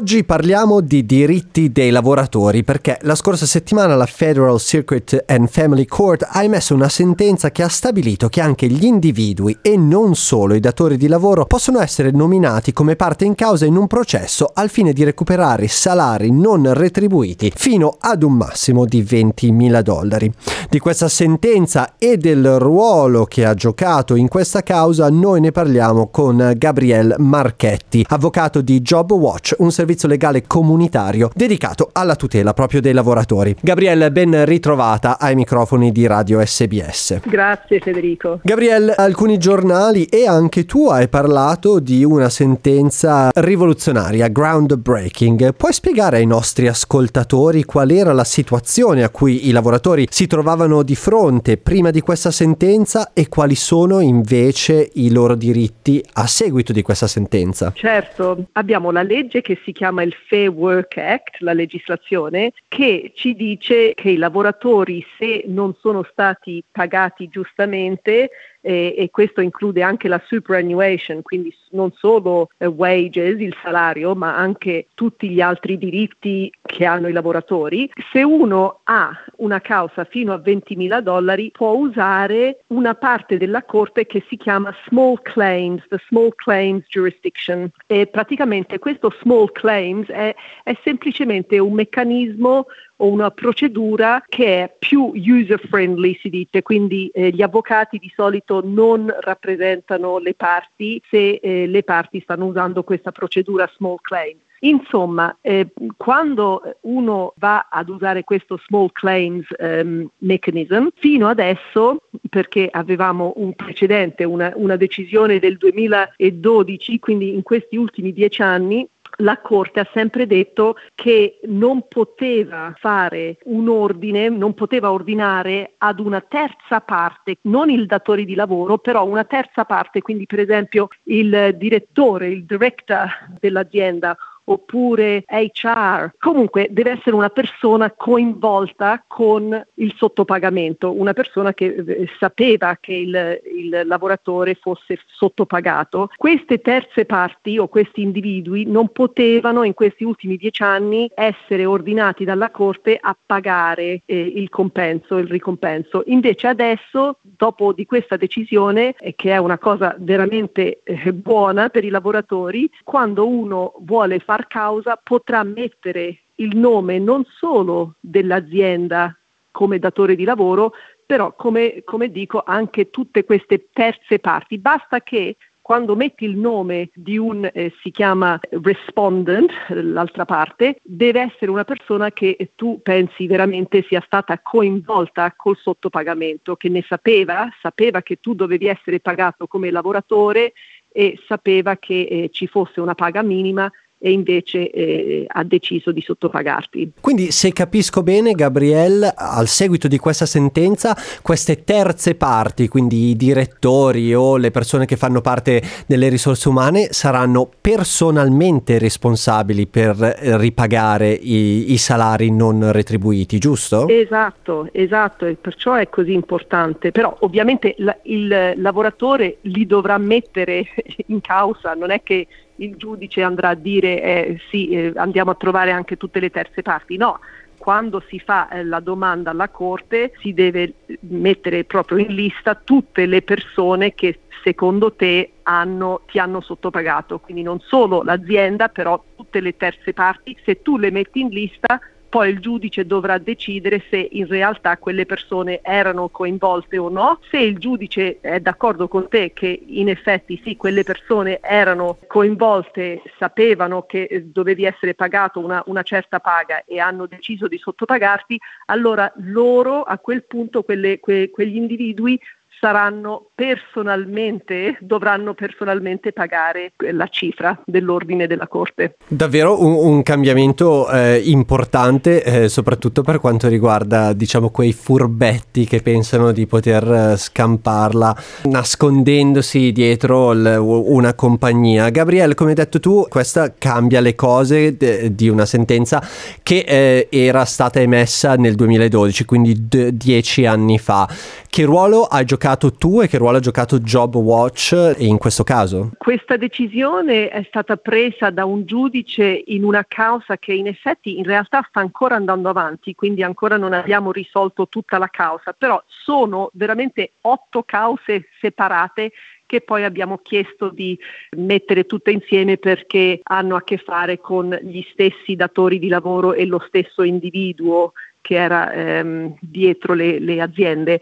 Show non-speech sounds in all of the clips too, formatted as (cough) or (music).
Oggi parliamo di diritti dei lavoratori perché la scorsa settimana la Federal Circuit and Family Court ha emesso una sentenza che ha stabilito che anche gli individui e non solo i datori di lavoro possono essere nominati come parte in causa in un processo al fine di recuperare salari non retribuiti fino ad un massimo di 20.000 dollari. Di questa sentenza e del ruolo che ha giocato in questa causa noi ne parliamo con Gabriel Marchetti, avvocato di Job Watch, un servizio legale comunitario dedicato alla tutela proprio dei lavoratori. Gabriele, ben ritrovata ai microfoni di Radio SBS. Grazie Federico. Gabriele, alcuni giornali e anche tu hai parlato di una sentenza rivoluzionaria, groundbreaking. Puoi spiegare ai nostri ascoltatori qual era la situazione a cui i lavoratori si trovavano di fronte prima di questa sentenza e quali sono invece i loro diritti a seguito di questa sentenza? Certo, abbiamo la legge che si chiama il Fair Work Act, la legislazione, che ci dice che i lavoratori se non sono stati pagati giustamente e, e, questo include anche la superannuation, quindi non solo eh, wages, il salario, ma anche tutti gli altri diritti che hanno i lavoratori. Se uno ha una causa fino a 20.000 dollari può usare una parte della corte che si chiama small claims, the small claims jurisdiction e praticamente questo small claims è, è semplicemente un meccanismo o una procedura che è più user friendly, si dice, quindi eh, gli avvocati di solito non rappresentano le parti se eh, le parti stanno usando questa procedura small claim. Insomma, eh, quando uno va ad usare questo small claims um, mechanism, fino adesso, perché avevamo un precedente, una, una decisione del 2012, quindi in questi ultimi dieci anni, la Corte ha sempre detto che non poteva fare un ordine, non poteva ordinare ad una terza parte, non il datore di lavoro, però una terza parte, quindi per esempio il direttore, il director dell'azienda oppure HR. Comunque deve essere una persona coinvolta con il sottopagamento, una persona che eh, sapeva che il, il lavoratore fosse sottopagato. Queste terze parti o questi individui non potevano in questi ultimi dieci anni essere ordinati dalla Corte a pagare eh, il compenso, il ricompenso. Invece adesso, dopo di questa decisione, eh, che è una cosa veramente eh, buona per i lavoratori, quando uno vuole far far causa potrà mettere il nome non solo dell'azienda come datore di lavoro, però come, come dico anche tutte queste terze parti. Basta che quando metti il nome di un, eh, si chiama respondent, l'altra parte, deve essere una persona che tu pensi veramente sia stata coinvolta col sottopagamento, che ne sapeva, sapeva che tu dovevi essere pagato come lavoratore e sapeva che eh, ci fosse una paga minima e invece eh, ha deciso di sottopagarti. Quindi se capisco bene Gabriel, al seguito di questa sentenza, queste terze parti, quindi i direttori o le persone che fanno parte delle risorse umane, saranno personalmente responsabili per ripagare i, i salari non retribuiti, giusto? Esatto, esatto, e perciò è così importante. Però ovviamente la, il lavoratore li dovrà mettere (laughs) in causa, non è che il giudice andrà a dire eh, sì, eh, andiamo a trovare anche tutte le terze parti. No, quando si fa eh, la domanda alla Corte si deve mettere proprio in lista tutte le persone che secondo te hanno, ti hanno sottopagato, quindi non solo l'azienda, però tutte le terze parti, se tu le metti in lista poi il giudice dovrà decidere se in realtà quelle persone erano coinvolte o no. Se il giudice è d'accordo con te che in effetti sì, quelle persone erano coinvolte, sapevano che eh, dovevi essere pagato una, una certa paga e hanno deciso di sottopagarti, allora loro a quel punto, quelle, que, quegli individui saranno personalmente, dovranno personalmente pagare la cifra dell'ordine della Corte. Davvero un, un cambiamento eh, importante, eh, soprattutto per quanto riguarda diciamo quei furbetti che pensano di poter eh, scamparla nascondendosi dietro l- una compagnia. Gabriele, come hai detto tu, questa cambia le cose de- di una sentenza che eh, era stata emessa nel 2012, quindi d- dieci anni fa. Che ruolo hai giocato tu e che ruolo ha giocato Job Watch in questo caso? Questa decisione è stata presa da un giudice in una causa che in effetti in realtà sta ancora andando avanti, quindi ancora non abbiamo risolto tutta la causa, però sono veramente otto cause separate che poi abbiamo chiesto di mettere tutte insieme perché hanno a che fare con gli stessi datori di lavoro e lo stesso individuo che era ehm, dietro le, le aziende.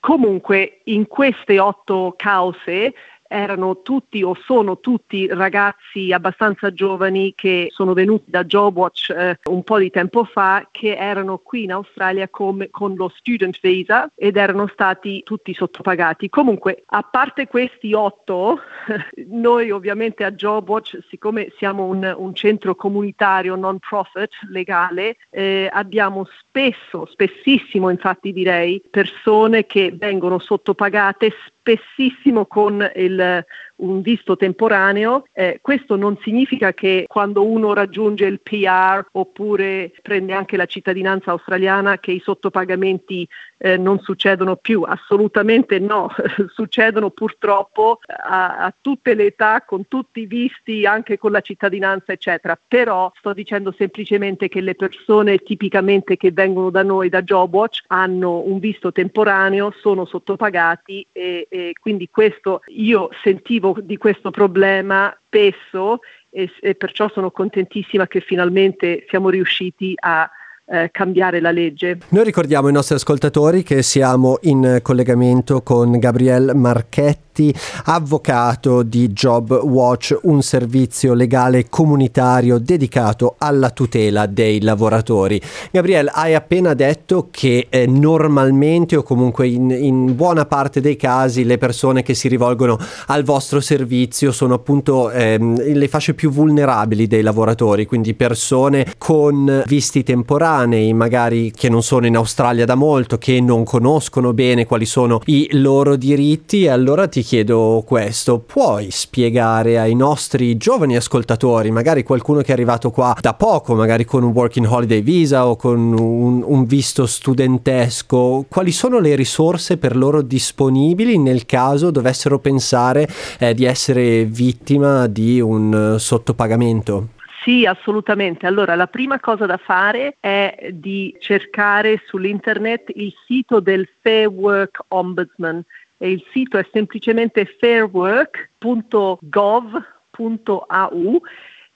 Comunque in queste otto cause erano tutti o sono tutti ragazzi abbastanza giovani che sono venuti da JobWatch eh, un po' di tempo fa che erano qui in Australia come, con lo student visa ed erano stati tutti sottopagati. Comunque, a parte questi otto, (laughs) noi ovviamente a JobWatch, siccome siamo un, un centro comunitario non profit legale, eh, abbiamo spesso, spessissimo infatti direi, persone che vengono sottopagate spessissimo con il un visto temporaneo. Eh, questo non significa che quando uno raggiunge il PR oppure prende anche la cittadinanza australiana che i sottopagamenti eh, non succedono più, assolutamente no, (laughs) succedono purtroppo a, a, tutte le età, con tutti i visti, anche con la cittadinanza, eccetera. Però sto dicendo semplicemente che le persone tipicamente che vengono da noi, da JobWatch, hanno un visto temporaneo, sono sottopagati e, e quindi questo io sentivo di questo problema spesso e, e perciò sono contentissima che finalmente siamo riusciti a eh, cambiare la legge. Noi ricordiamo ai nostri ascoltatori che siamo in collegamento con Gabriel Marchetti Giolitti, avvocato di Job Watch, un servizio legale comunitario dedicato alla tutela dei lavoratori. Gabriele, hai appena detto che eh, normalmente o comunque in, in, buona parte dei casi le persone che si rivolgono al vostro servizio sono appunto ehm, le fasce più vulnerabili dei lavoratori, quindi persone con visti temporanei, magari che non sono in Australia da molto, che non conoscono bene quali sono i loro diritti e allora ti chiedo questo, puoi spiegare ai nostri giovani ascoltatori, magari qualcuno che è arrivato qua da poco, magari con un working holiday visa o con un, un visto studentesco, quali sono le risorse per loro disponibili nel caso dovessero pensare eh, di essere vittima di un sottopagamento? Sì, assolutamente. Allora, la prima cosa da fare è di cercare sull'internet il sito del Fair Work Ombudsman e il sito è semplicemente fairwork.gov.au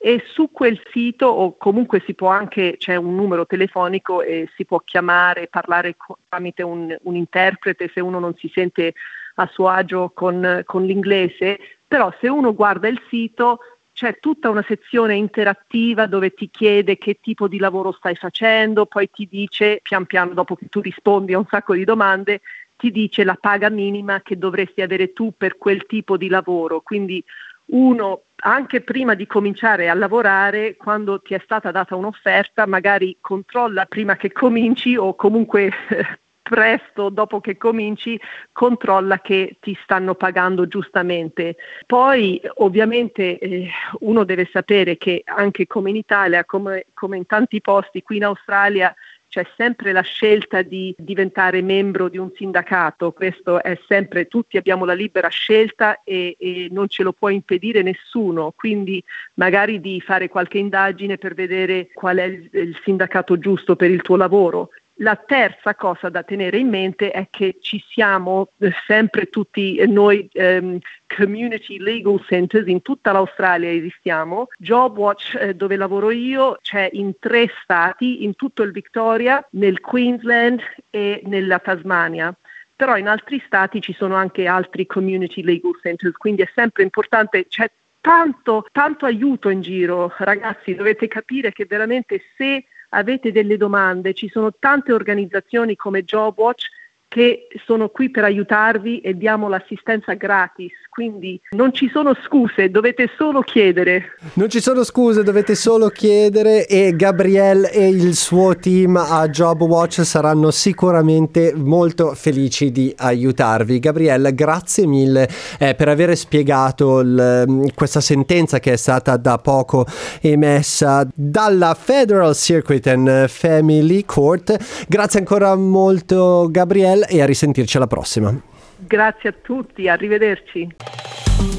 e su quel sito o comunque si può anche, c'è un numero telefonico e si può chiamare, parlare tramite un, un, interprete se uno non si sente a suo agio con, con l'inglese, però se uno guarda il sito c'è tutta una sezione interattiva dove ti chiede che tipo di lavoro stai facendo, poi ti dice pian piano dopo che tu rispondi a un sacco di domande ti dice la paga minima che dovresti avere tu per quel tipo di lavoro. Quindi uno anche prima di cominciare a lavorare, quando ti è stata data un'offerta, magari controlla prima che cominci o comunque (laughs) presto dopo che cominci controlla che ti stanno pagando giustamente. Poi ovviamente eh, uno deve sapere che anche come in Italia, come, come in tanti posti qui in Australia, c'è sempre la scelta di diventare membro di un sindacato, questo è sempre, tutti abbiamo la libera scelta e, e, non ce lo può impedire nessuno, quindi magari di fare qualche indagine per vedere qual è il, il sindacato giusto per il tuo lavoro. La terza cosa da tenere in mente è che ci siamo eh, sempre tutti noi um, community legal centers in tutta l'Australia esistiamo. JobWatch eh, dove lavoro io c'è in tre stati, in tutto il Victoria, nel Queensland e nella Tasmania però in altri stati ci sono anche altri community legal centers, quindi è sempre importante, c'è tanto, tanto aiuto in giro, ragazzi, dovete capire che veramente se avete delle domande, ci sono tante organizzazioni come JobWatch che sono qui per aiutarvi e diamo l'assistenza gratis, quindi non ci sono scuse, dovete solo chiedere. Non ci sono scuse, dovete solo chiedere e Gabrielle e il suo team a JobWatch saranno sicuramente molto felici di aiutarvi. Gabrielle, grazie mille eh, per aver spiegato il, questa sentenza che è stata da poco emessa dalla Federal Circuit and Family Court. Grazie ancora molto Gabrielle e a risentirci alla prossima. Grazie a tutti, arrivederci.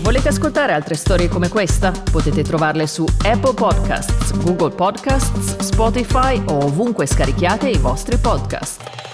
Volete ascoltare altre storie come questa? Potete trovarle su Apple Podcasts, Google Podcasts, Spotify o ovunque scarichiate i vostri podcast.